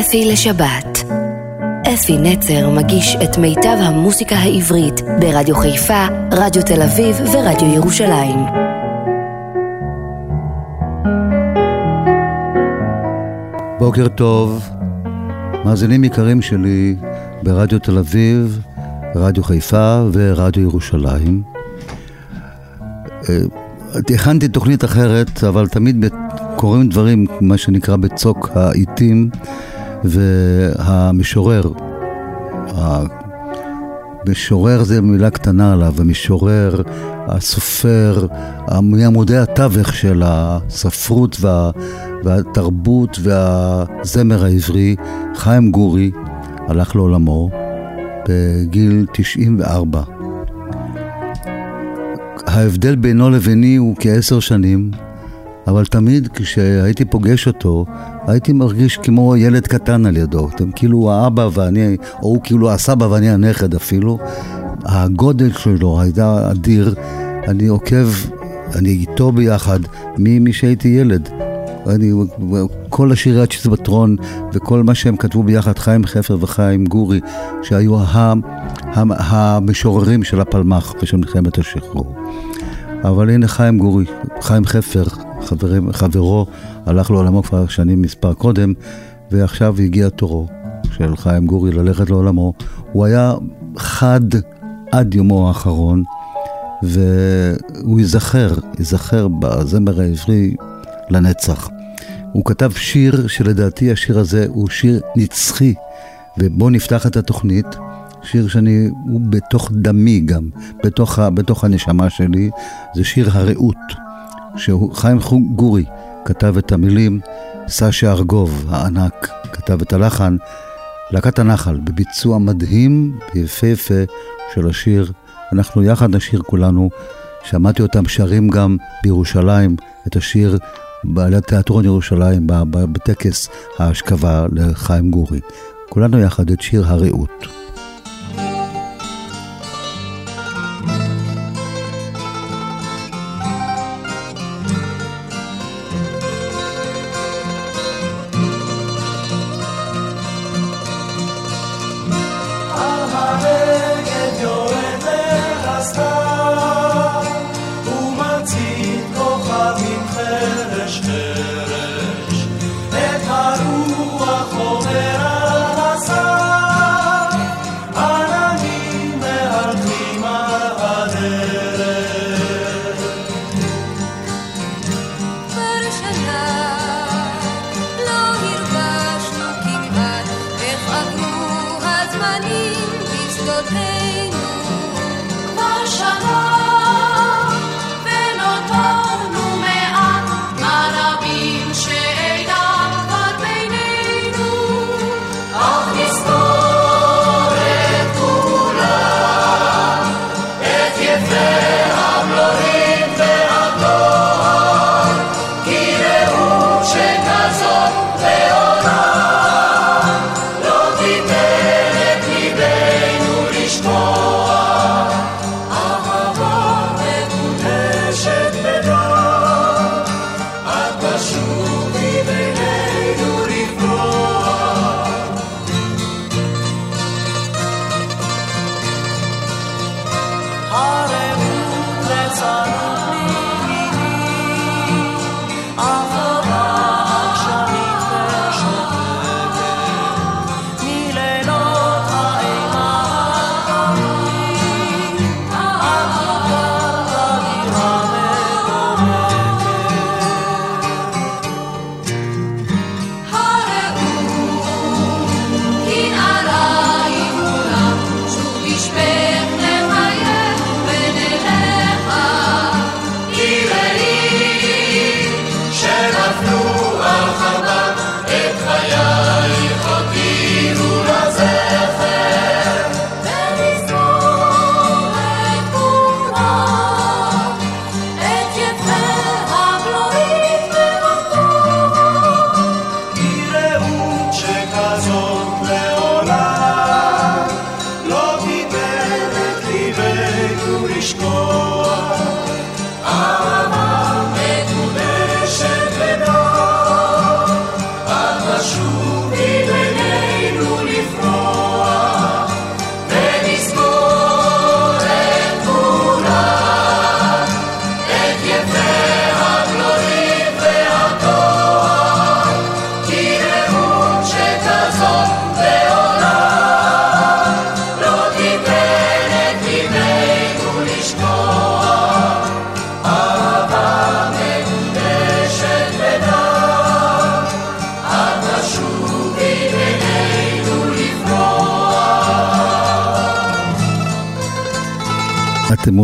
אפי לשבת. אפי נצר מגיש את מיטב המוסיקה העברית ברדיו חיפה, רדיו תל אביב ורדיו ירושלים. בוקר טוב, מאזינים יקרים שלי ברדיו תל אביב, רדיו חיפה ורדיו ירושלים. אה, הכנתי תוכנית אחרת, אבל תמיד קורים דברים, מה שנקרא בצוק העיתים, והמשורר, המשורר זה מילה קטנה עליו, המשורר, הסופר, מעמודי התווך של הספרות וה, והתרבות והזמר העברי, חיים גורי, הלך לעולמו בגיל 94. ההבדל בינו לביני הוא כעשר שנים, אבל תמיד כשהייתי פוגש אותו, הייתי מרגיש כמו ילד קטן על ידו. אתם כאילו האבא ואני, או הוא כאילו הסבא ואני הנכד אפילו. הגודל שלו הייתה אדיר. אני עוקב, אני איתו ביחד, ממי שהייתי ילד. אני, כל השירי הצ'יזבטרון וכל מה שהם כתבו ביחד, חיים חפר וחיים גורי, שהיו המשוררים של הפלמ"ח ושל מלחמת השחרור. אבל הנה חיים גורי, חיים חפר, חברים, חברו, הלך לעולמו כבר שנים מספר קודם, ועכשיו הגיע תורו של חיים גורי ללכת לעולמו. הוא היה חד עד יומו האחרון, והוא ייזכר, ייזכר בזמר העברי לנצח. הוא כתב שיר שלדעתי השיר הזה הוא שיר נצחי, נפתח את התוכנית. שיר שאני, הוא בתוך דמי גם, בתוך, בתוך הנשמה שלי, זה שיר הרעות, שחיים גורי כתב את המילים, סשה ארגוב הענק כתב את הלחן, להקת הנחל, בביצוע מדהים ויפהפה של השיר. אנחנו יחד נשיר כולנו, שמעתי אותם שרים גם בירושלים את השיר בעלי תיאטרון ירושלים, בטקס ההשכבה לחיים גורי. כולנו יחד את שיר הרעות.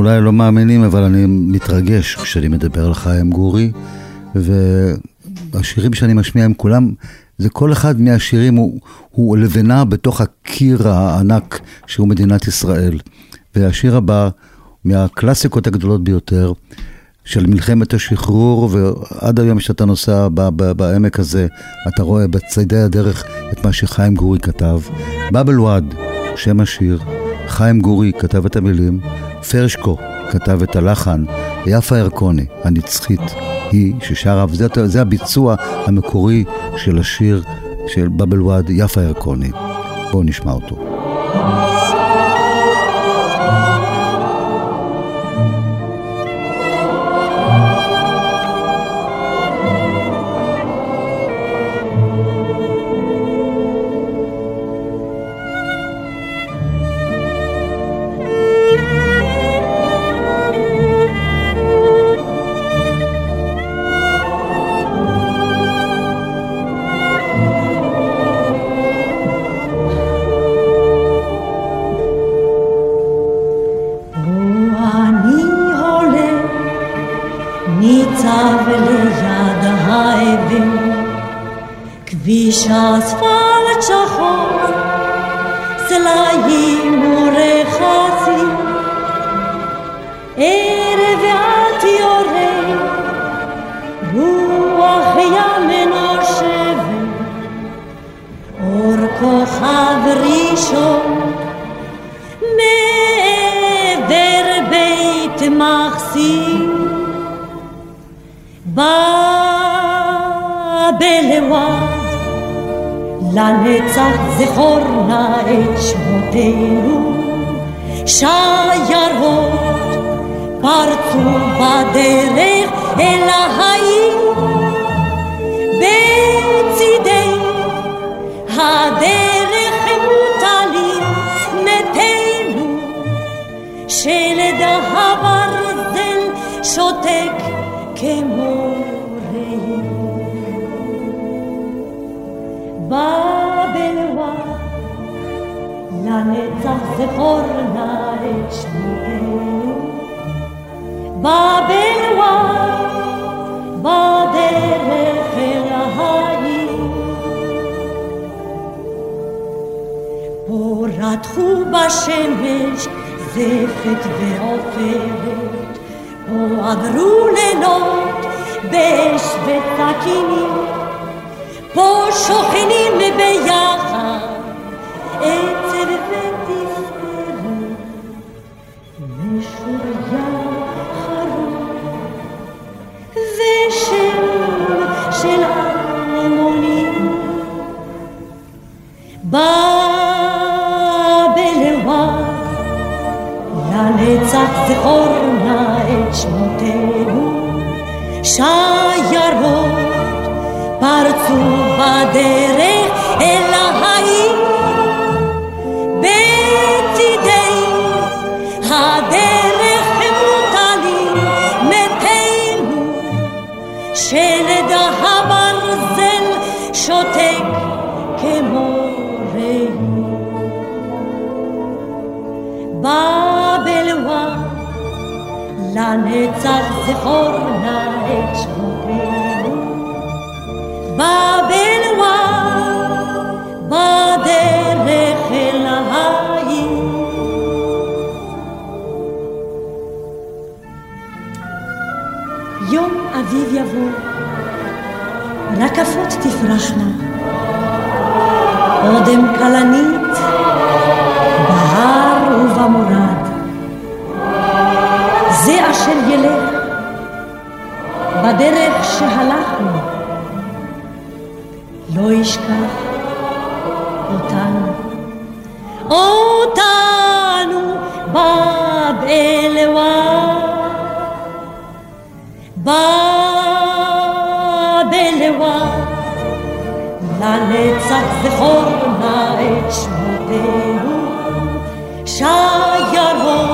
אולי לא מאמינים, אבל אני מתרגש כשאני מדבר על חיים גורי, והשירים שאני משמיע הם כולם, זה כל אחד מהשירים הוא, הוא לבנה בתוך הקיר הענק שהוא מדינת ישראל. והשיר הבא, מהקלאסיקות הגדולות ביותר, של מלחמת השחרור, ועד היום שאתה נוסע בעמק הזה, אתה רואה בצדי הדרך את מה שחיים גורי כתב. באבל וואד, שם השיר, חיים גורי כתב את המילים, פרשקו כתב את הלחן, יפה ירקוני, הנצחית, היא ששרה, וזה זה הביצוע המקורי של השיר של באבל וואד, יפה ירקוני. בואו נשמע אותו. چاس فال چخو לנצח זכור נא את שמותינו, שיירות פרצו בדרך אל החיים, בצידי הדרך הם מוטלים מתינו, שלד הברזל שותק כמו רתחו בשמש זפת ועופרת, פה עברו לילות באש וסכינים, פה שוכנים ביחד לנצח זכור נא את שמותינו, שיירות פרצו בדרך לנצח זכור נא את שמותינו. בבלווה, בדרך אל העיר. יום אביב יבוא, רקפות תפרחנה, אודם כלנית, בהר ובמורד. זה אשר ילך בדרך שהלכנו, לא ישכח אותנו, אותנו בב אלוה, בב אלוה, לנצח זכור נא את שמותינו, שיירות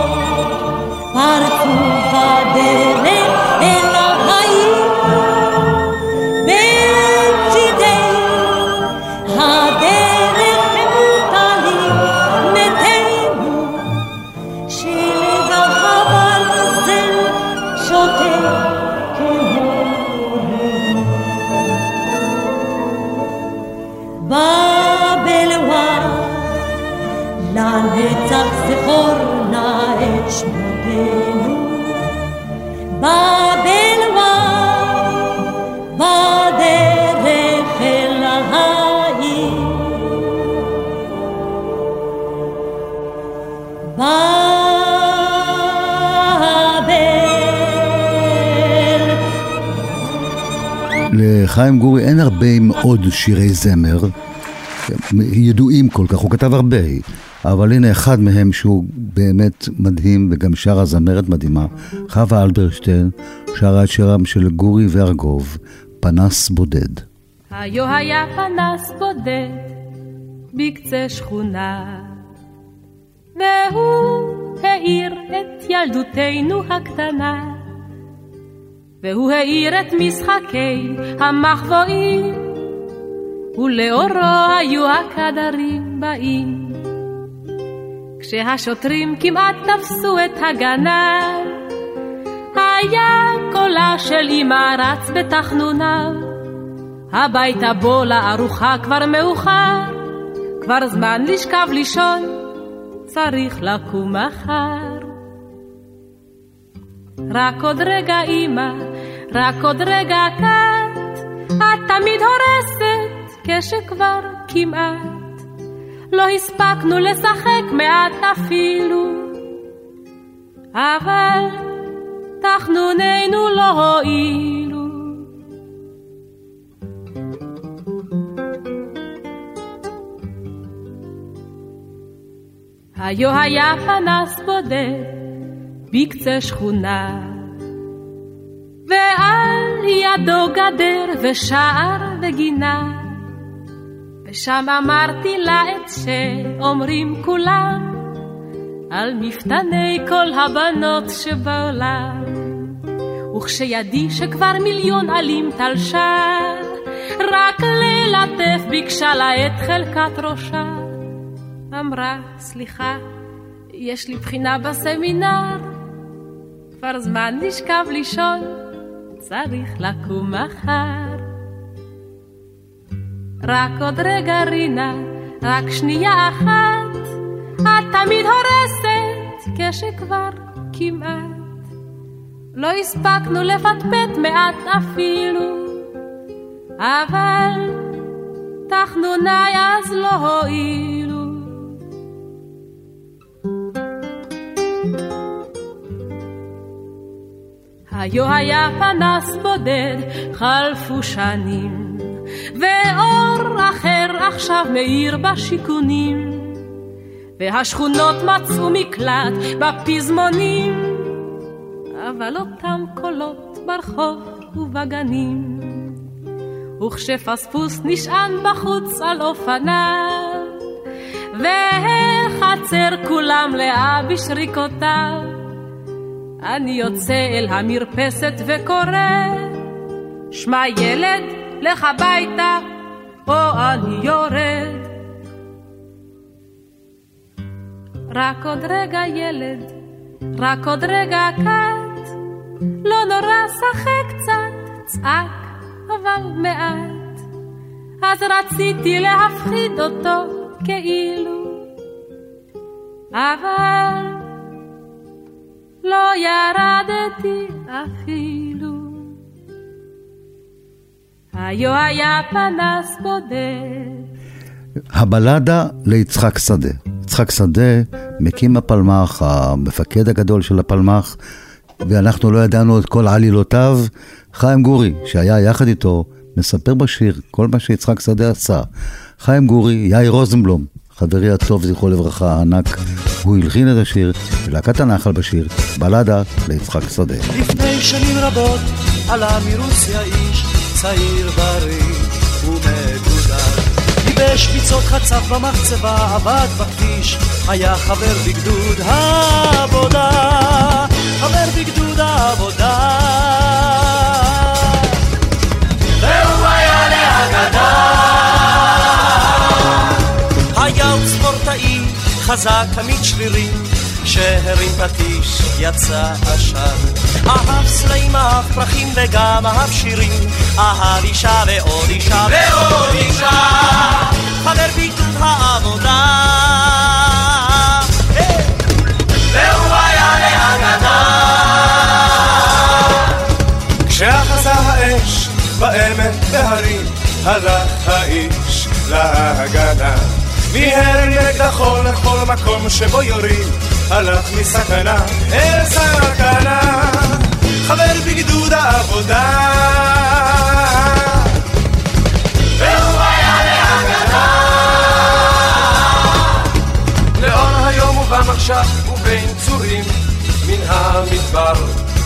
לחיים גורי אין הרבה מאוד שירי זמר, ידועים כל כך, הוא כתב הרבה, אבל הנה אחד מהם שהוא באמת מדהים, וגם שרה זמרת מדהימה, חווה אלברשטיין, שרה את שירם של גורי וארגוב, פנס בודד. היו היה פנס בודד בקצה שכונה, והוא האיר את ילדותנו הקטנה. והוא האיר את משחקי המחבואים, ולאורו היו הקדרים באים. כשהשוטרים כמעט תפסו את הגנב, היה קולה של אמא רץ בתחנוניו. הביתה בוא לארוחה כבר מאוחר, כבר זמן לשכב לישון, צריך לקום מחר. רק עוד רגע אמא, רק עוד רגע קט, את תמיד הורסת כשכבר כמעט. לא הספקנו לשחק מעט אפילו, אבל תחנוננו לא הועילו. היו היה פנס בודד בקצה שכונה, ועל ידו גדר ושער וגינה, ושם אמרתי לה את שאומרים כולם, על מפתני כל הבנות שבעולם. וכשידי שכבר מיליון עלים תלשה, רק ללטף ביקשה לה את חלקת ראשה. אמרה, סליחה, יש לי בחינה בסמינר, כבר זמן לשכב לישון, צריך לקום מחר. רק עוד רגע רינה, רק שנייה אחת, את תמיד הורסת כשכבר כמעט. לא הספקנו לפטפט מעט אפילו, אבל תחנוני אז לא הועילו. היו היה פנס בודד, חלפו שנים, ואור אחר עכשיו מאיר בשיכונים, והשכונות מצאו מקלט בפזמונים, אבל אותם קולות ברחוב ובגנים. וכשפספוס נשען בחוץ על אופניו, והחצר כולם לאה בשריקותיו, אני יוצא אל המרפסת וקורא, שמע ילד, לך הביתה, או אני יורד. רק עוד רגע ילד, רק עוד רגע קט, לא נורא, שחק קצת, צעק, אבל מעט. אז רציתי להפחיד אותו כאילו, אבל לא ירדתי אפילו. היו היה פנס בודד. הבלדה ליצחק שדה. יצחק שדה, מקים הפלמ"ח, המפקד הגדול של הפלמ"ח, ואנחנו לא ידענו את כל עלילותיו. חיים גורי, שהיה יחד איתו, מספר בשיר כל מה שיצחק שדה עשה. חיים גורי, יאיר רוזנבלום, חברי הטוב, זכרו לברכה, הענק, הוא הלחין את השיר, ולהקת הנחל בשיר, בלדה ליצחק שדה. לפני שנים רבות עלה מרוסיה איש צעיר בריא ומגודר. ייבש פיצות חצף במחצבה, עבד בכביש, היה חבר בגדוד העבודה, חבר בגדוד העבודה. חזק תמיד שרירי, שהרים פטיש יצא עשן. אהב סלעים, אהב פרחים וגם אהב שירים, אהב אישה ועוד אישה ועוד אישה, חבר ביטול העבודה. אה. והוא היה להגדה. כשאחזה האש בעמק בהרים, הלך האיש להגנה מיהר נגדכו לכל מקום שבו יורים, הלך מסכנה אל סכנה. חבר בגדוד העבודה. והוא היה להגנה. לאור היום ובמחשב ובין צורים, מן המדבר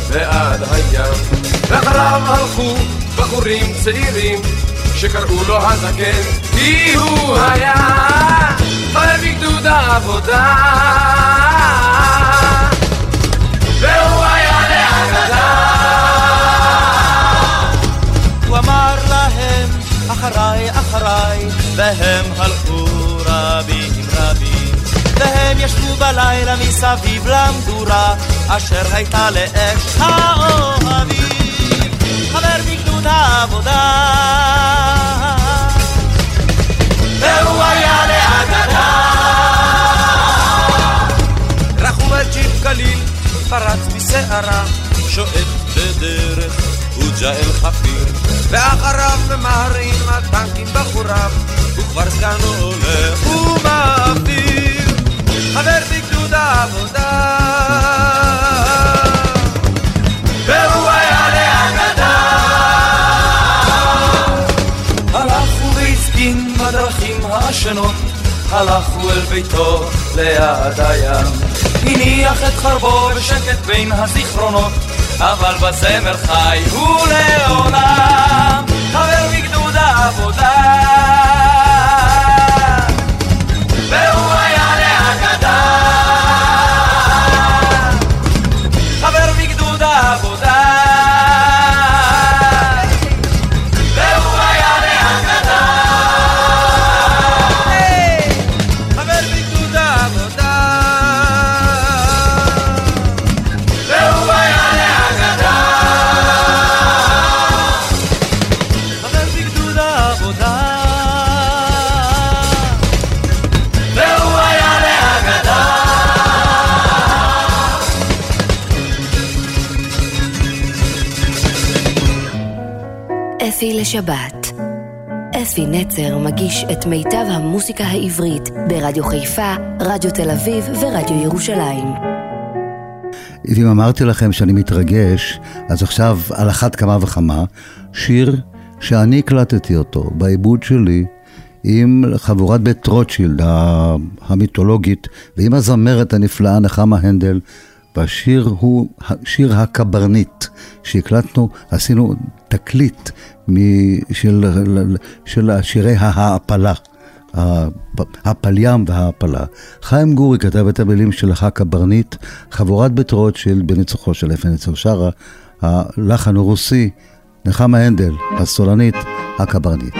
ועד הים. ואחריו הלכו בחורים צעירים שקראו לו הזקן כי הוא היה חייב בגדוד העבודה. והוא היה לאגדה הוא אמר להם אחריי אחריי והם הלכו רבים רבים. והם ישבו בלילה מסביב למדורה אשר הייתה לאש האוהבים בגדוד העבודה. והוא היה לאגדה. רחום הג'יפ קליל פרץ בסערה, שועט בדרך חוג'ה אל חפיר, ואחריו ממהרים הטנקים בחוריו, וכבר סגנו הולך ומעביר. חבר בגדוד העבודה העשנות הלכו אל ביתו ליד הים. הניח את חרבו בשקט בין הזיכרונות אבל בזמר חי הוא לעולם. חבר בגדוד העבודה לשבת. אפי נצר מגיש את מיטב המוסיקה העברית ברדיו חיפה, רדיו תל אביב ורדיו ירושלים. אם אמרתי לכם שאני מתרגש, אז עכשיו על אחת כמה וכמה, שיר שאני הקלטתי אותו בעיבוד שלי עם חבורת בית רוטשילד המיתולוגית ועם הזמרת הנפלאה נחמה הנדל. והשיר הוא שיר הקברניט שהקלטנו, עשינו תקליט של, של שירי ההעפלה, הפלי"ם וההעפלה. חיים גורי כתב את המילים של הקברניט, חבורת בית רוטשילד בניצוחו של אפי נצר שרה, הלחן הרוסי, נחמה הנדל, הסולנית, הקברניט.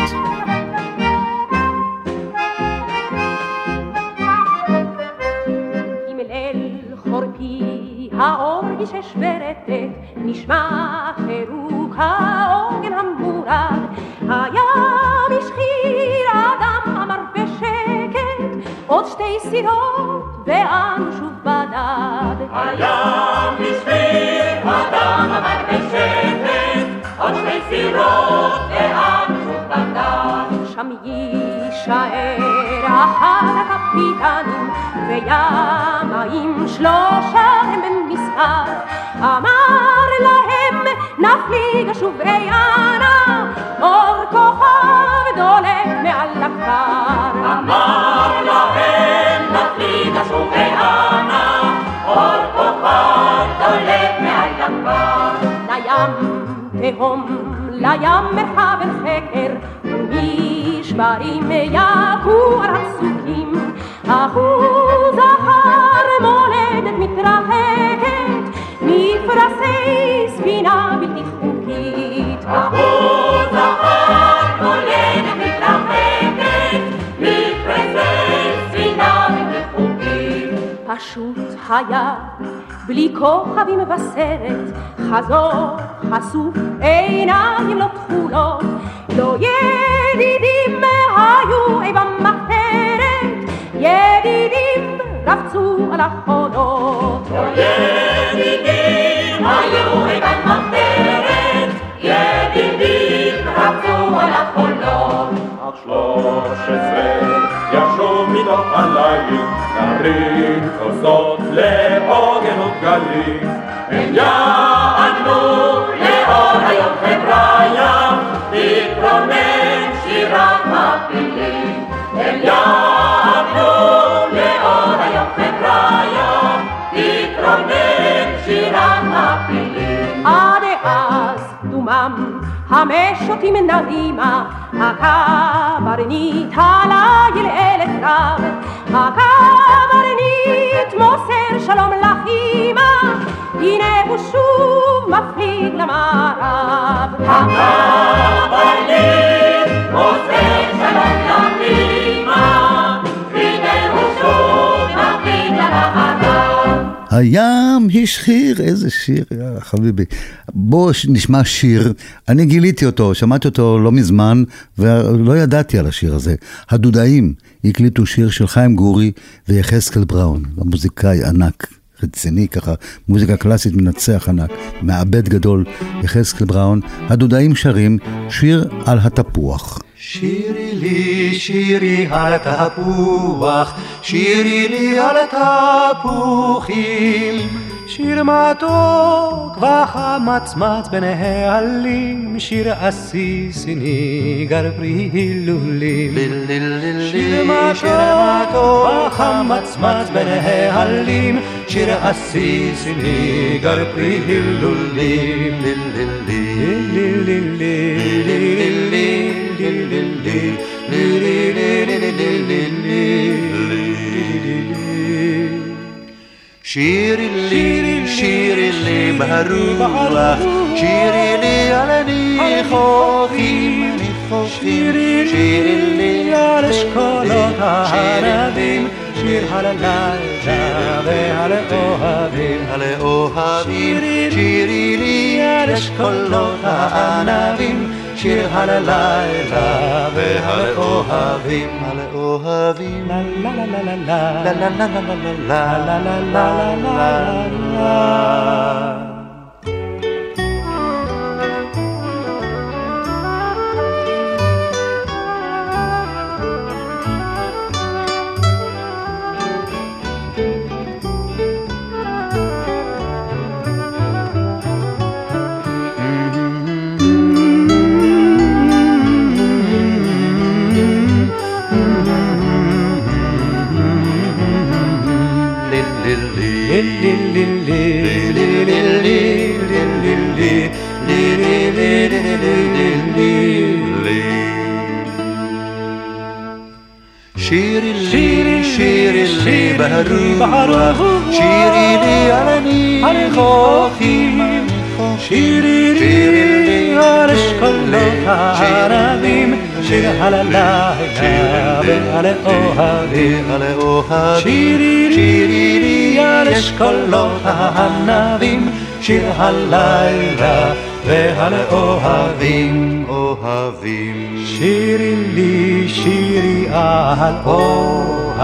האורגיש ורטט, נשמע פירוק העוגן המורד. הים השחיר, האדם אמר בשקט, עוד שתי סירות, ואנו שוב בדד. הים השחיר, האדם אמר בשקט, עוד שתי סירות, ואנו שוב בדד. שם יישאר אחד הקפיטנים, וימים שלושה הם במשחק. אמר להם, נפליג שוב איינה, אור כוכב דולק מעל הכפר. אמר להם, נפליג שוב איינה, אור כוכב דולק מעל הכפר. לים תהום, לים מרחב אל נשברים על הפסוקים, אחוז אחר מולדת מתרחקת, מפרשי ספינה בלתי חוקית. אחוז אחר מולדת מתרחקת, מפרשי ספינה בלתי חוקית. פשוט היה בלי כוכבים בסרט, חזור חשוף, עיניים לא תכולות, לא ידידים ידידים רבצו על החולות. ידידים היו אי במחתרת, ידידים רבצו על החולות. עשרה, ישוב מתוך הליל, נערים כוסות לעוגנות גלים. הם יענו לאור היום חבריה, תתרונן שירת דומם המשוטים נרימה, הקברניט הליל אל הקרב, הקברניט מוסר שלום לאימא, הנה הוא שוב מפליג למערב. הקברניט מוסר שלום לאימא, הים השחיר, איזה שיר, יא חביבי. בוא נשמע שיר, אני גיליתי אותו, שמעתי אותו לא מזמן, ולא ידעתי על השיר הזה. הדודאים הקליטו שיר של חיים גורי ויחזקאל בראון, המוזיקאי ענק. רציני ככה, מוזיקה קלאסית מנצח ענק, מעבד גדול, יחזקאל בראון, הדודאים שרים שיר על התפוח. שירי לי, שירי על התפוח, שירי לי על התפוחים. שיר מתוק וחמצמץ בין העלים, שיר עסיס ניגר פרי הילולים. שיר מתוק וחמצמץ בין העלים, שיר עסיס ניגר פרי הילולים. شيري لي شيري لي مهروبة شيري لي على خوفي شيري لي على شوكولاتة حلبين شير على لا على أوهابين على أوهابين شيري لي على شوكولاتة حلبين שיר על הלילה ועל האוהבים, על האוהבים, לה לה לה לה לה לה לה לה לה לה לה לה לה ברוח, שירי לי על הניחוכים, שירי לי על אשכולות הערבים, שיר על הלילה ועל האוהבים, שירי לי על אשכולות הענבים, שיר הלילה ועל אוהבים, אוהבים. שירי לי, שירי על אוהבים.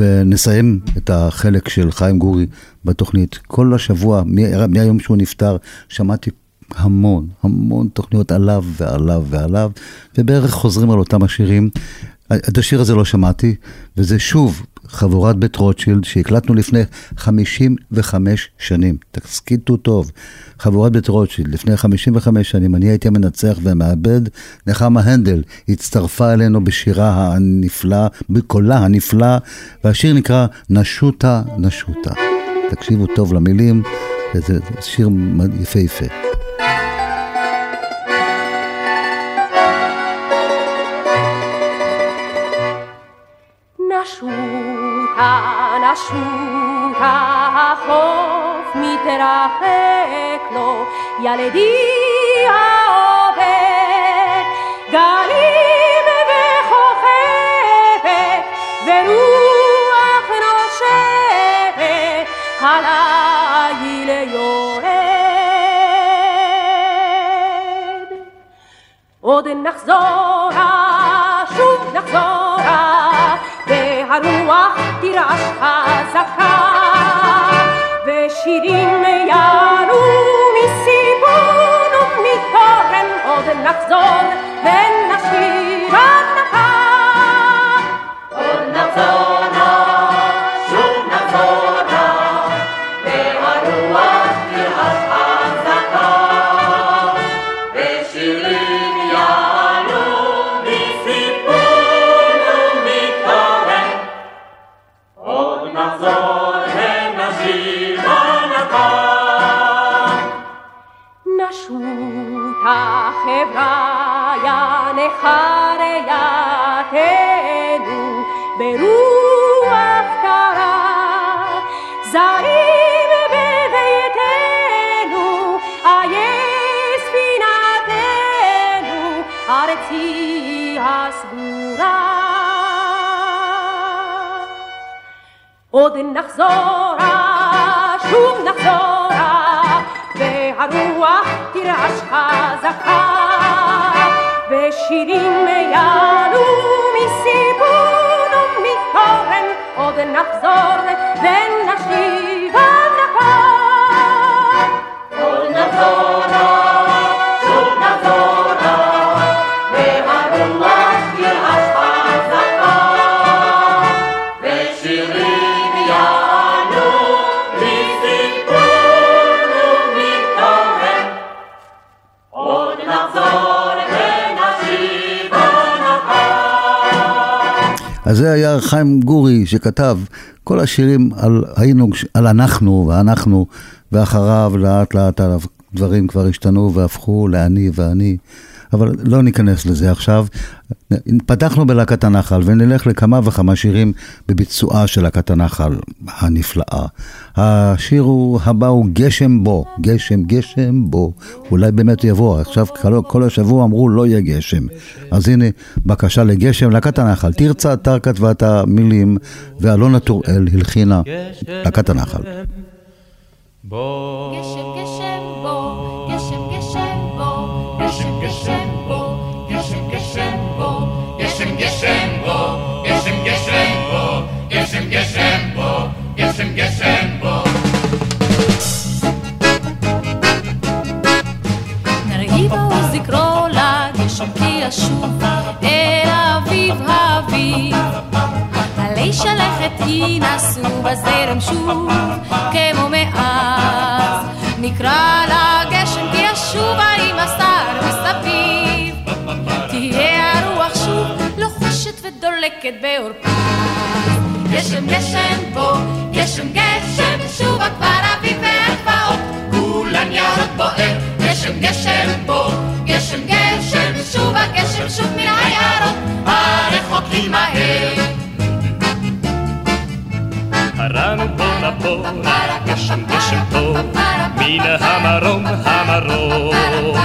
ונסיים את החלק של חיים גורי בתוכנית. כל השבוע, מהיום שהוא נפטר, שמעתי המון, המון תוכניות עליו ועליו ועליו, ובערך חוזרים על אותם השירים. את השיר הזה לא שמעתי, וזה שוב חבורת בית רוטשילד שהקלטנו לפני 55 שנים. תסכיתו טוב. חבורת בית רוטשילד, לפני 55 שנים, אני הייתי המנצח והמעבד, נחמה הנדל הצטרפה אלינו בשירה הנפלא, בקולה הנפלא, והשיר נקרא נשוטה נשוטה. תקשיבו טוב למילים, זה שיר יפהפה. נשוטה, נשוטה, החוף מתרחק לו, ילדי העובד, גלים וכוכבת, ורוח נושבת, הליל יורד. עוד נחזורה, שוב נחזורה, והרוח תרעש חזקה ושירים יעלו מסיבון ומתורם עוד נחזור ונשיר עד נקה עוד נחזור ברוח קרה, זרים בביתנו, איה ספינתנו, ארצי הסגורה. עוד נחזורה, שוב נחזורה, והרוח תרעש חזקה, ושירים יעלו ומתורן, עוד נחזור ונשיב אז זה היה חיים גורי שכתב כל השירים על, היינו, על אנחנו ואנחנו, ואחריו לאט לאט הדברים כבר השתנו והפכו לאני ואני. אבל לא ניכנס לזה עכשיו. פתחנו בלהקת הנחל ונלך לכמה וכמה שירים בביצועה של להקת הנחל הנפלאה. השיר הוא, הבא הוא גשם בו, גשם, גשם בו. אולי באמת יבוא, עכשיו כל, כל השבוע אמרו לא יהיה גשם. אז הנה, בקשה לגשם, להקת הנחל. תרצה אתר כתבה את המילים, ואלונה טוראל הלחינה להקת הנחל. גשם גשם ישוב אל אביב האביב. עלי שלכת ינסו בזרם שוב כמו מאז. נקרא לגשם כי ישובה עם השר מסביב. תהיה הרוח שוב לוחשת ודולקת בעורפה. גשם גשם בוא, גשם גשם שובה כבר אביב והגבעות. כולן ירוק בוער, גשם גשם בוא, גשם גשם שובה גשם שוב מן היערות, הרחוקים מהר. הרענו בונה בונה, גשם גשם טוב, מן המרום המרום.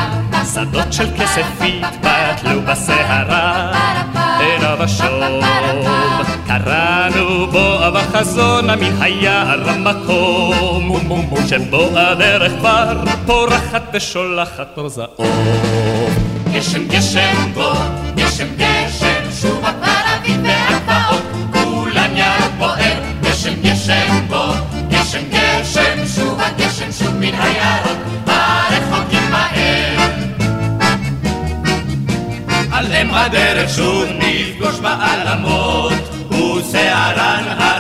שדות של כסף התפתלו בסערה, עיניו השוב. קראנו בו בחזון מן היער המקום, שבו הדרך כבר פורחת ושולחת אור זעום. גשם גשם בוא, גשם גשם שובה כבר אביב והגבעות, כולן ירוק בוער, גשם גשם בוא, גשם גשם שובה גשם שוב מן היערות, הרחוקים מהר. על אם הדרך שוב נפגוש בעלמות, ושערן הרטוב.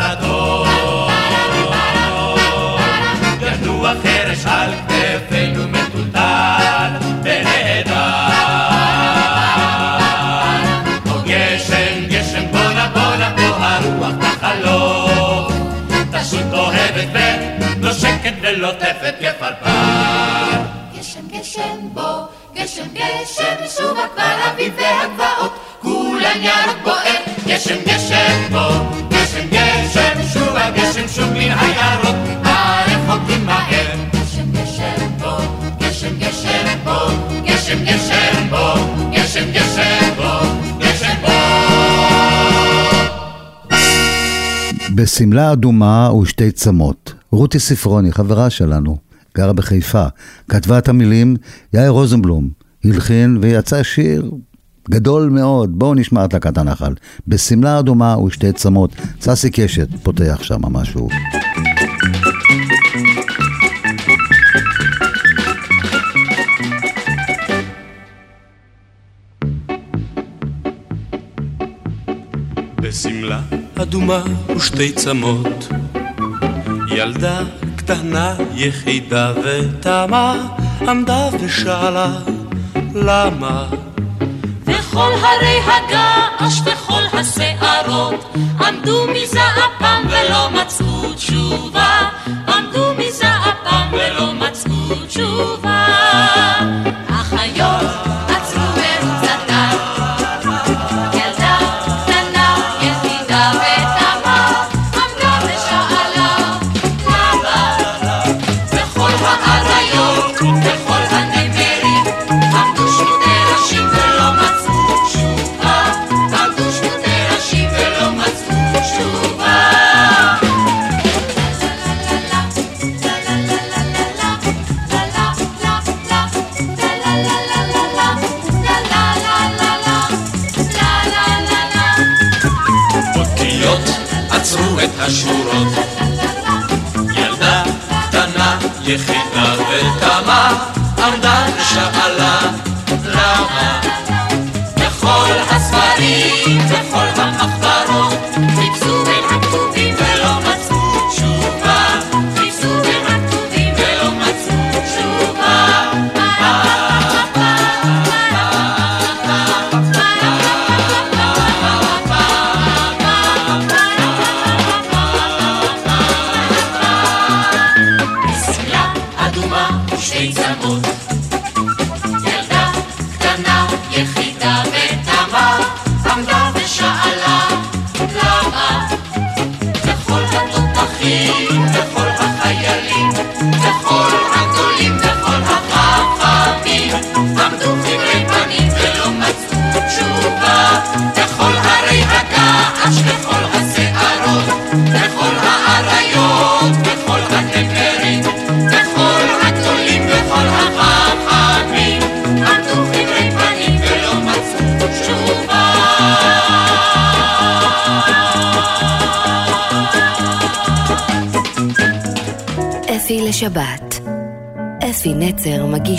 גשם גשם שובה כבר אביב והגבעות. כולן ירוק בוער, גשם גשם בוא, גשם גשם שובה גשם שוב מן היערות, הרחוקים מהר. גשם גשם בוא, גשם גשם בוא, גשם גשם. בשמלה אדומה ושתי צמות. רותי ספרוני, חברה שלנו, גרה בחיפה, כתבה את המילים, יאיר רוזנבלום, הלחין ויצא שיר גדול מאוד. בואו נשמע את להקת הנחל. בשמלה אדומה ושתי צמות. ססי קשת פותח שם משהו. בשמלה אדומה ושתי צמות, ילדה קטנה יחידה ותמה עמדה ושאלה למה? וכל הרי הגעש וכל השערות עמדו מזעפם ולא מצאו תשובה. עמדו מזעפם ולא מצאו תשובה יחידה ותמה, עמדה ושאלה, למה? בכל הספרים, בכל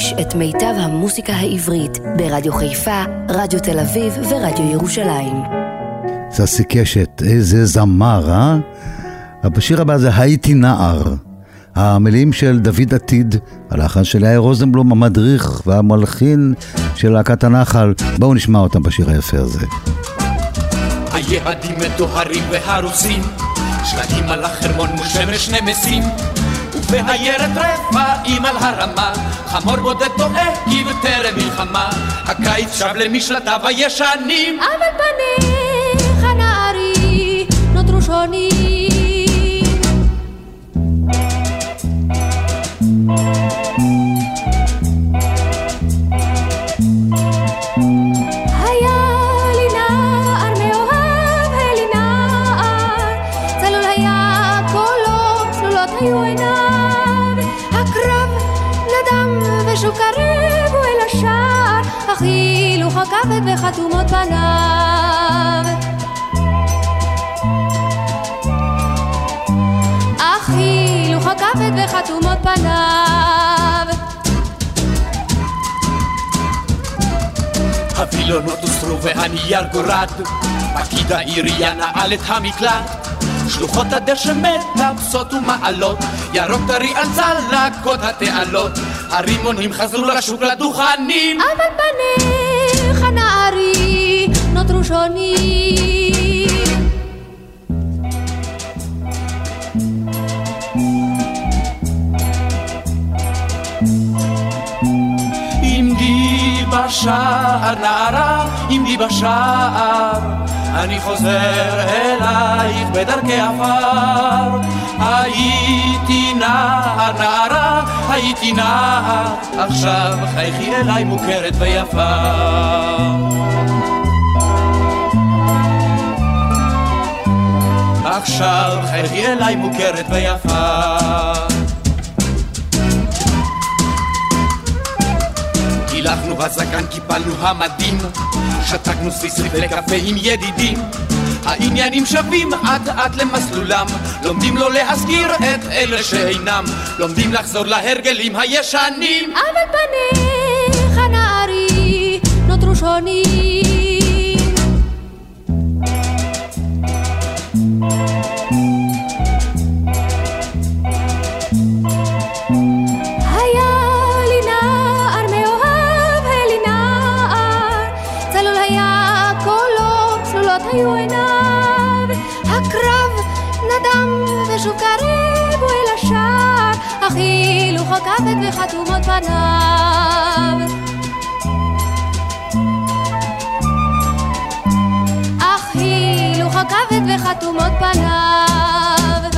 מגיש את מיטב המוסיקה העברית ברדיו חיפה, רדיו תל אביב ורדיו ירושלים. ססי קשת, איזה זמר, אה? בשיר הבא זה הייתי נער. המילים של דוד עתיד, הלחן של יאיר רוזנבלום המדריך והמלחין של להקת הנחל. בואו נשמע אותם בשיר היפה הזה. היעדים מטוהרים והרוסים, שלטים על החרמון מול שמש נמסים, ובהיירת רפאים על הרמה, חמור בודד טועה כי בטרם מלחמה, הקיץ שב למשלטיו הישנים. אבל פניך נערי נותרו שונים הכבד וחתומות פניו. אך הילוך הכבד וחתומות פניו. הווילונות הוסרו והנייר גורד, פקיד העירייה נעל את המקלט. שלוחות הדשא מטפסות ומעלות, ירוק טרי על צלקות התעלות. הרימונים חזרו לשוק לדוכנים. אבל פניך שונים. עמדי בשער נערה, עמדי בשער, אני חוזר אלייך בדרכי עפר. הייתי נער נערה, הייתי נער, עכשיו חייכי אליי מוכרת ויפה. עכשיו חייכי אליי מוכרת ויפה. הילכנו בזקן, קיפלנו המדים, שתקנו סביסריף לקפה עם ידידים. העניינים שווים אט אט למסלולם, לומדים לא להזכיר את אלה שאינם, לומדים לחזור להרגלים הישנים. אבל פניך נערי נותרו שונים. הכבד וחתומות פניו. אך הילוך הכבד וחתומות פניו.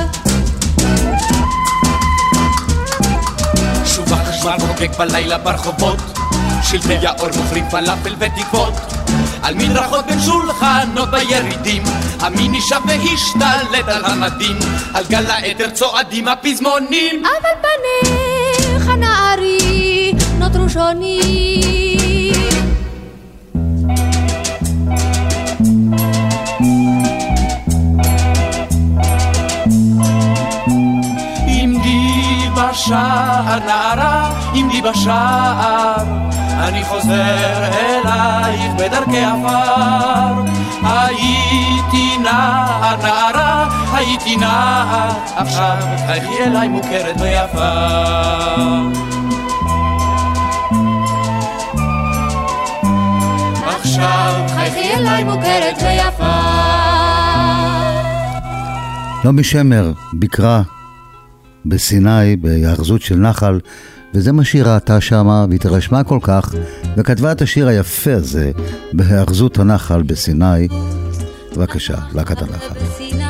שוב החשמל חוגג בלילה ברחובות, שלטי האור מוכרים פלאפל ותקוות. על מדרכות בין שולחנות בירידים, המיני שב והשתלט על המדים, על גל העדר צועדים הפזמונים. אבל פניך νεανάρι νοτρουσονί בשער, נערה עמדי בשער, אני חוזר אלייך בדרכי עפר. הייתי נער נערה הייתי נער עכשיו חייכי אליי מוכרת ויפה. נעמי שמר ביקרה בסיני בהיאחזות של נחל, וזה מה שהיא ראתה שמה, והתרשמה כל כך, וכתבה את השיר היפה הזה בהיאחזות הנחל בסיני. בבקשה, להקת הנחל.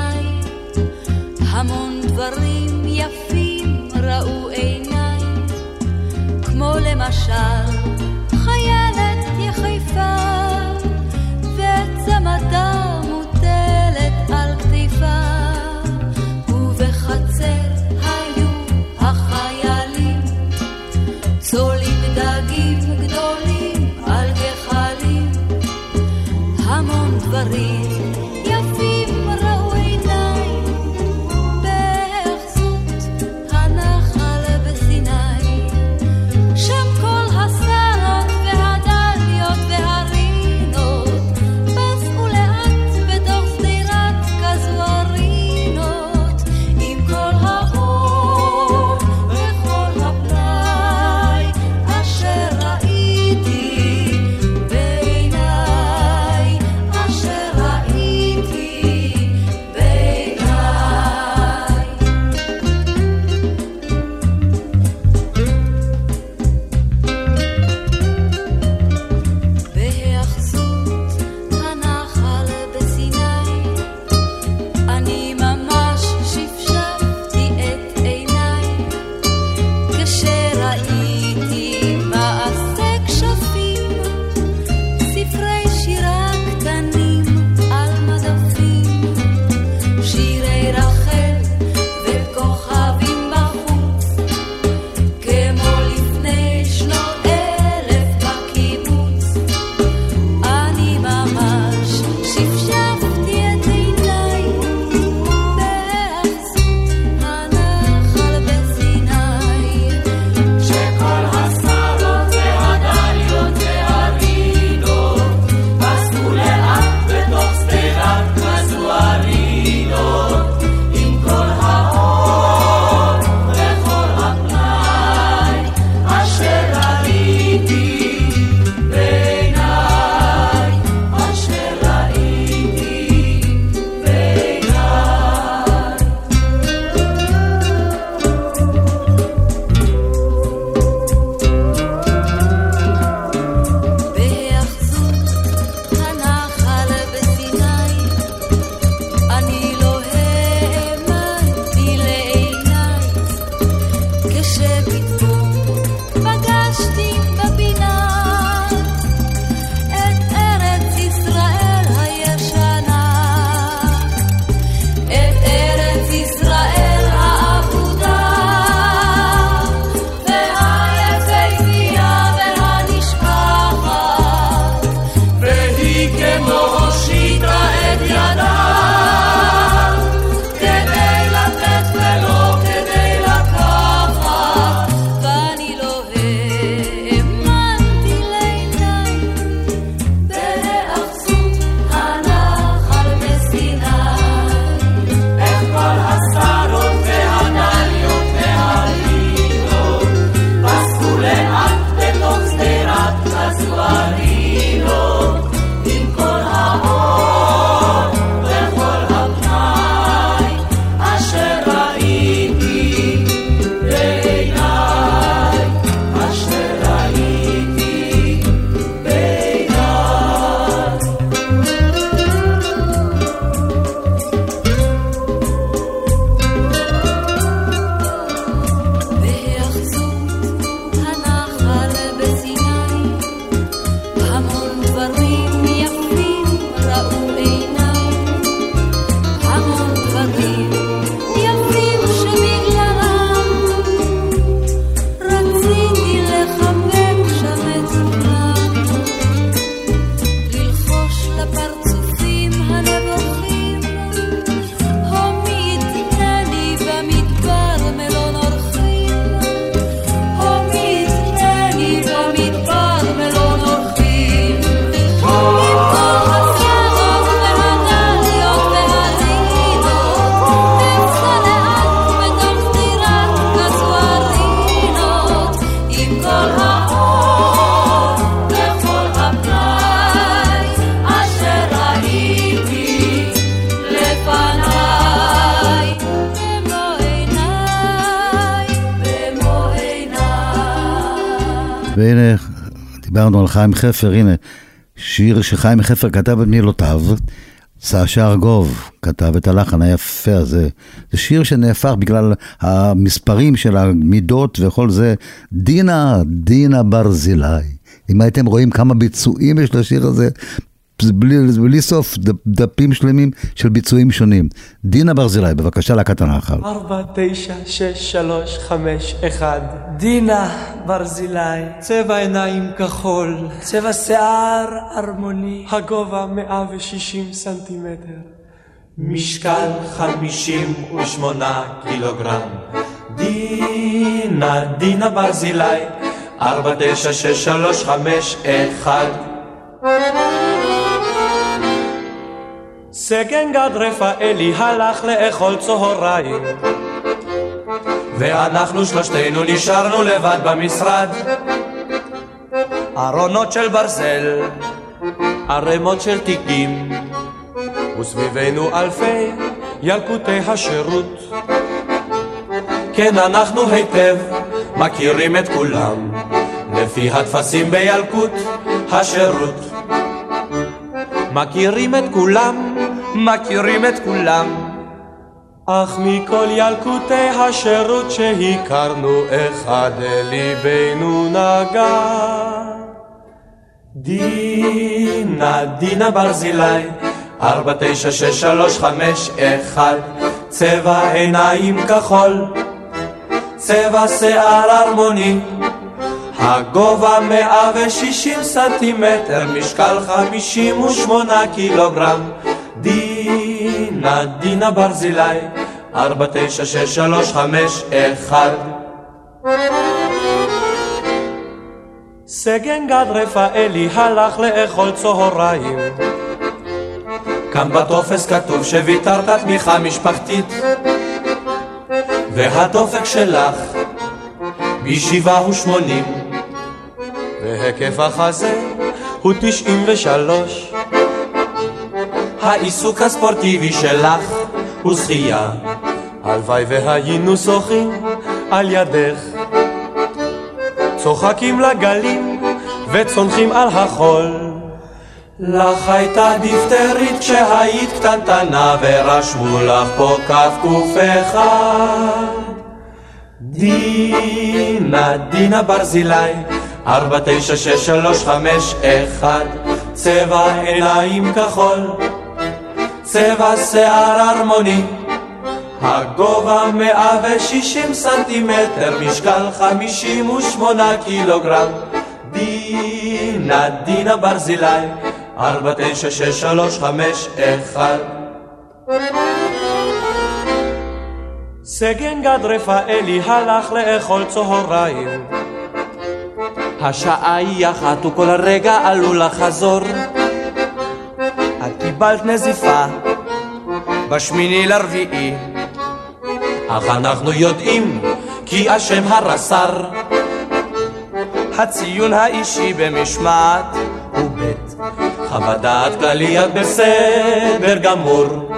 דיברנו על חיים חפר, הנה, שיר שחיים חפר כתב את מילותיו, סשה ארגוב כתב את הלחן היפה הזה. זה שיר שנהפך בגלל המספרים של המידות וכל זה. דינה, דינה ברזילי. אם הייתם רואים כמה ביצועים יש לשיר הזה, זה בלי, בלי סוף דפ, דפים שלמים של ביצועים שונים. דינה ברזילי, בבקשה, להקת הנחל. 4, 9, 6, 3, 5, 1. דינה ברזילי, צבע עיניים כחול, צבע שיער ארמוני, הגובה 160 סנטימטר. משקל 58 קילוגרם. דינה, דינה ברזילי, 4, 9, 6, 3, 5, 1. סגן גד רפאלי הלך לאכול צהריים. ואנחנו שלושתנו נשארנו לבד במשרד. ארונות של ברזל, ערימות של תיקים וסביבנו אלפי ילקוטי השירות. כן, אנחנו היטב מכירים את כולם לפי הטפסים בילקוט השירות. מכירים את כולם מכירים את כולם. אך מכל ילקוטי השירות שהכרנו, אחד ליבנו נגע. דינה, דינה ברזילי, ארבע, תשע, שש, שלוש, חמש, אחד, צבע עיניים כחול, צבע שיער הרמוני, הגובה 160 סנטימטר, משקל 58 קילוגרם. דינה, דינה ברזילי, 496351 סגן גד רפאלי הלך לאכול צהריים. כאן בטופס כתוב שוויתרת תמיכה משפחתית והדופק שלך בשבעה ושמונים והיקף החזה הוא תשעים ושלוש. העיסוק הספורטיבי שלך הוא שחייה. הלוואי והיינו שוחים על ידך. צוחקים לגלים וצונחים על החול. לך הייתה דיפטרית כשהיית קטנטנה ורשמו לך פה כף קוף אחד. דינה, דינה ברזילי ארבע, תשע, שש, שלוש, חמש, אחד, צבע עיניים כחול, צבע שיער הרמוני, הגובה מאה ושישים סנטימטר, משקל חמישים ושמונה קילוגרם, דינה, דינה ברזילי, ארבע, תשע, שש, שלוש, חמש, אחד. סגן גד רפאלי הלך לאכול צהריים השעה היא אחת וכל רגע עלול לחזור. קיבלת נזיפה בשמיני לרביעי, אך אנחנו יודעים כי אשם הרס"ר. הציון האישי במשמעת הוא ב', חוות דעת כללי את בסדר גמור.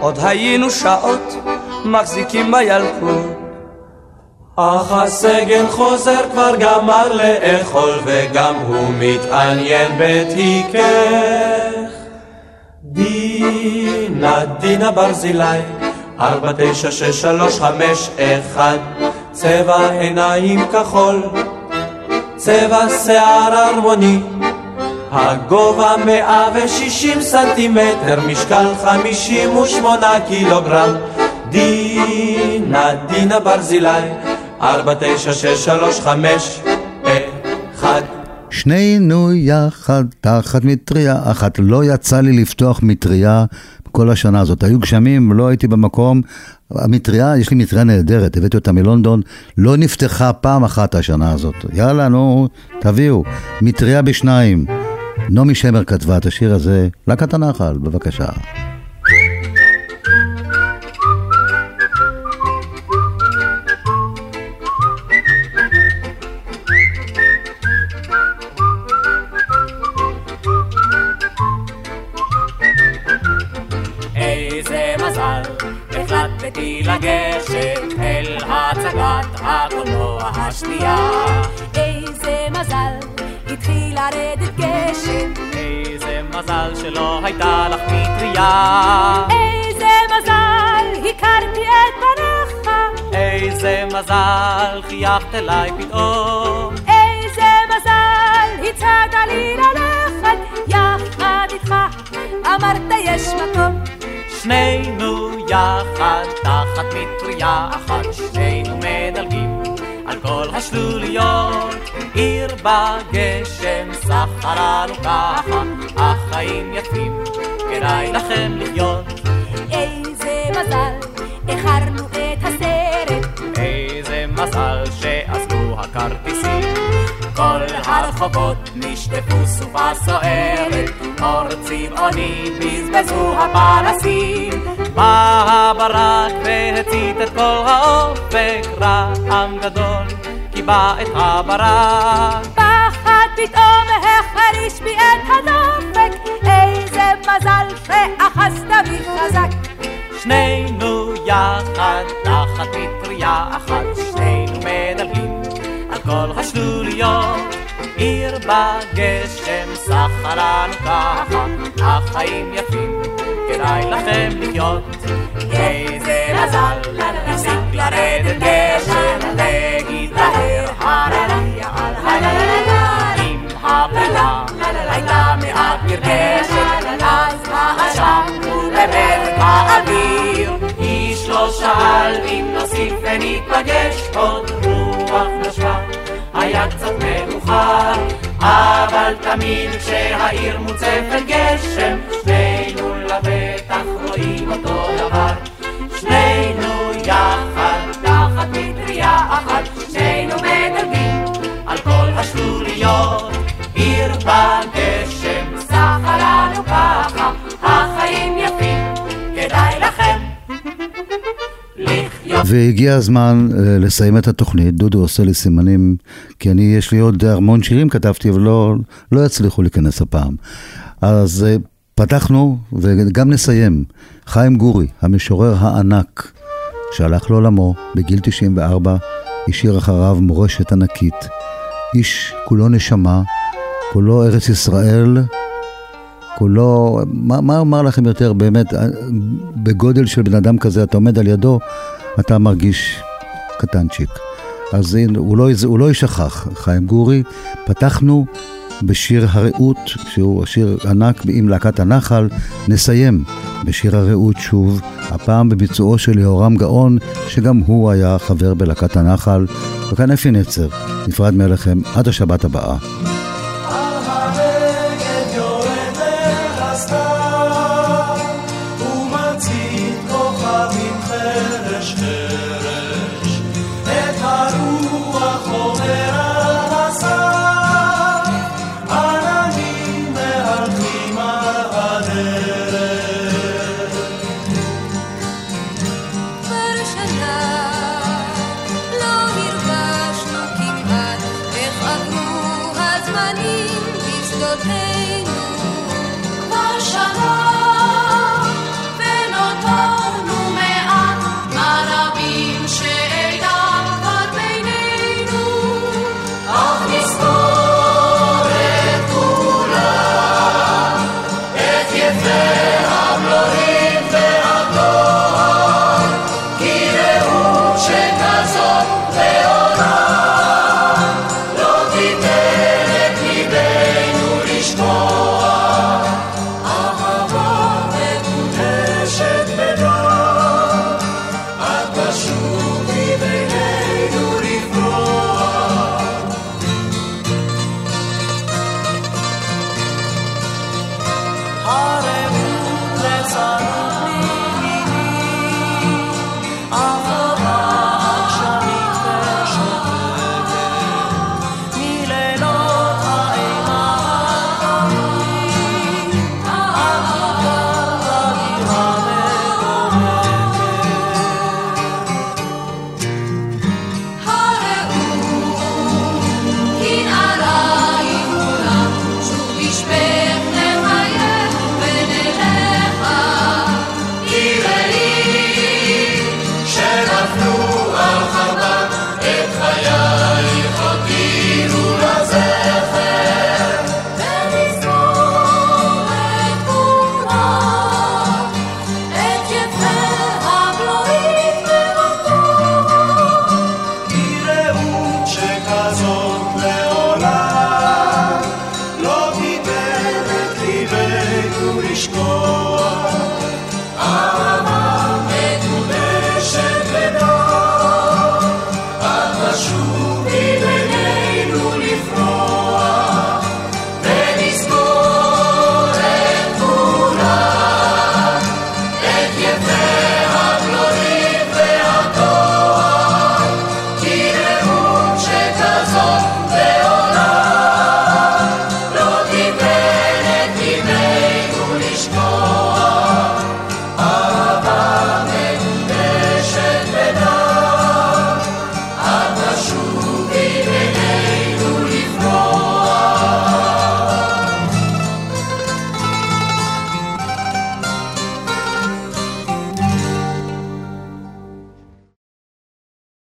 עוד היינו שעות מחזיקים בילקוט אך הסגן חוזר כבר גמר לאכול וגם הוא מתעניין בתיקך. דינה, דינה ברזילי, ארבע, תשע, שש, שלוש, חמש, אחד, צבע עיניים כחול, צבע שיער הרמוני, הגובה מאה ושישים סנטימטר, משקל חמישים ושמונה קילוגרם, דינה, דינה ברזילי, ארבע, תשע, שש, שלוש, חמש, אחד. שנינו יחד תחת מטריה אחת. לא יצא לי לפתוח מטריה כל השנה הזאת. היו גשמים, לא הייתי במקום. המטריה, יש לי מטריה נהדרת, הבאתי אותה מלונדון, לא נפתחה פעם אחת השנה הזאת. יאללה, נו, תביאו. מטריה בשניים. נעמי שמר כתבה את השיר הזה, להקת הנחל, בבקשה. לגשת אל הצגת הקולנוע השנייה. איזה מזל, התחיל לרדת גשם. איזה מזל שלא הייתה לך מטריה. איזה מזל, הכרתי את פניך. איזה מזל, חייכת אליי פתאום. איזה מזל, הצעת לי ללכת יחד איתך. אמרת יש מקום. שנינו יחד תחת מטריה אחת, שנינו מדלגים על כל השלוליות. עיר בגשם סחרנו ככה, החיים יפים, כדאי לכם לחיות. איזה מזל, איחרנו את הסרט. איזה מזל שאזלו הכרטיסים. כל הרחובות נשטפו סופה סוערת, אור צבעוני בזבזו הפנסים. בא הברק והצית את כל האופק, רעם גדול קיבע את הברק. פחד פתאום החריש בי את הדופק, איזה מזל שאחזת בי חזק. שנינו יחד תחת מטריה אחת, כל השלוליות. עיר בגשם סחרנו ככה, החיים יפים, כדאי לכם לחיות. איזה מזל, הפסיק לרדת גשם, והתלהר הרקיע על הלב. עם הפרידה הייתה מעט נרגשת, אז העשן הוא במזג האוויר. איש לא שאל אם נוסיף וניפגש, עוד רוח נשבה, היה קצת מאוחר. אבל תמיד כשהעיר מוצפת גשם, שנינו לבטח רואים אותו דבר. והגיע הזמן אה, לסיים את התוכנית, דודו עושה לי סימנים, כי אני, יש לי עוד המון שירים כתבתי, אבל לא, לא יצליחו להיכנס הפעם. אז אה, פתחנו, וגם נסיים. חיים גורי, המשורר הענק, שהלך לעולמו בגיל 94, השאיר אחריו מורשת ענקית. איש כולו נשמה, כולו ארץ ישראל, כולו, מה, מה אומר לכם יותר, באמת, אה, בגודל של בן אדם כזה, אתה עומד על ידו, אתה מרגיש קטנצ'יק. אז הנה, הוא לא, הוא לא יישכח, חיים גורי. פתחנו בשיר הרעות, שהוא שיר ענק עם להקת הנחל. נסיים בשיר הרעות שוב, הפעם בביצועו של יהורם גאון, שגם הוא היה חבר בלהקת הנחל. וכאן אפי נצר, נפרד מאליכם עד השבת הבאה.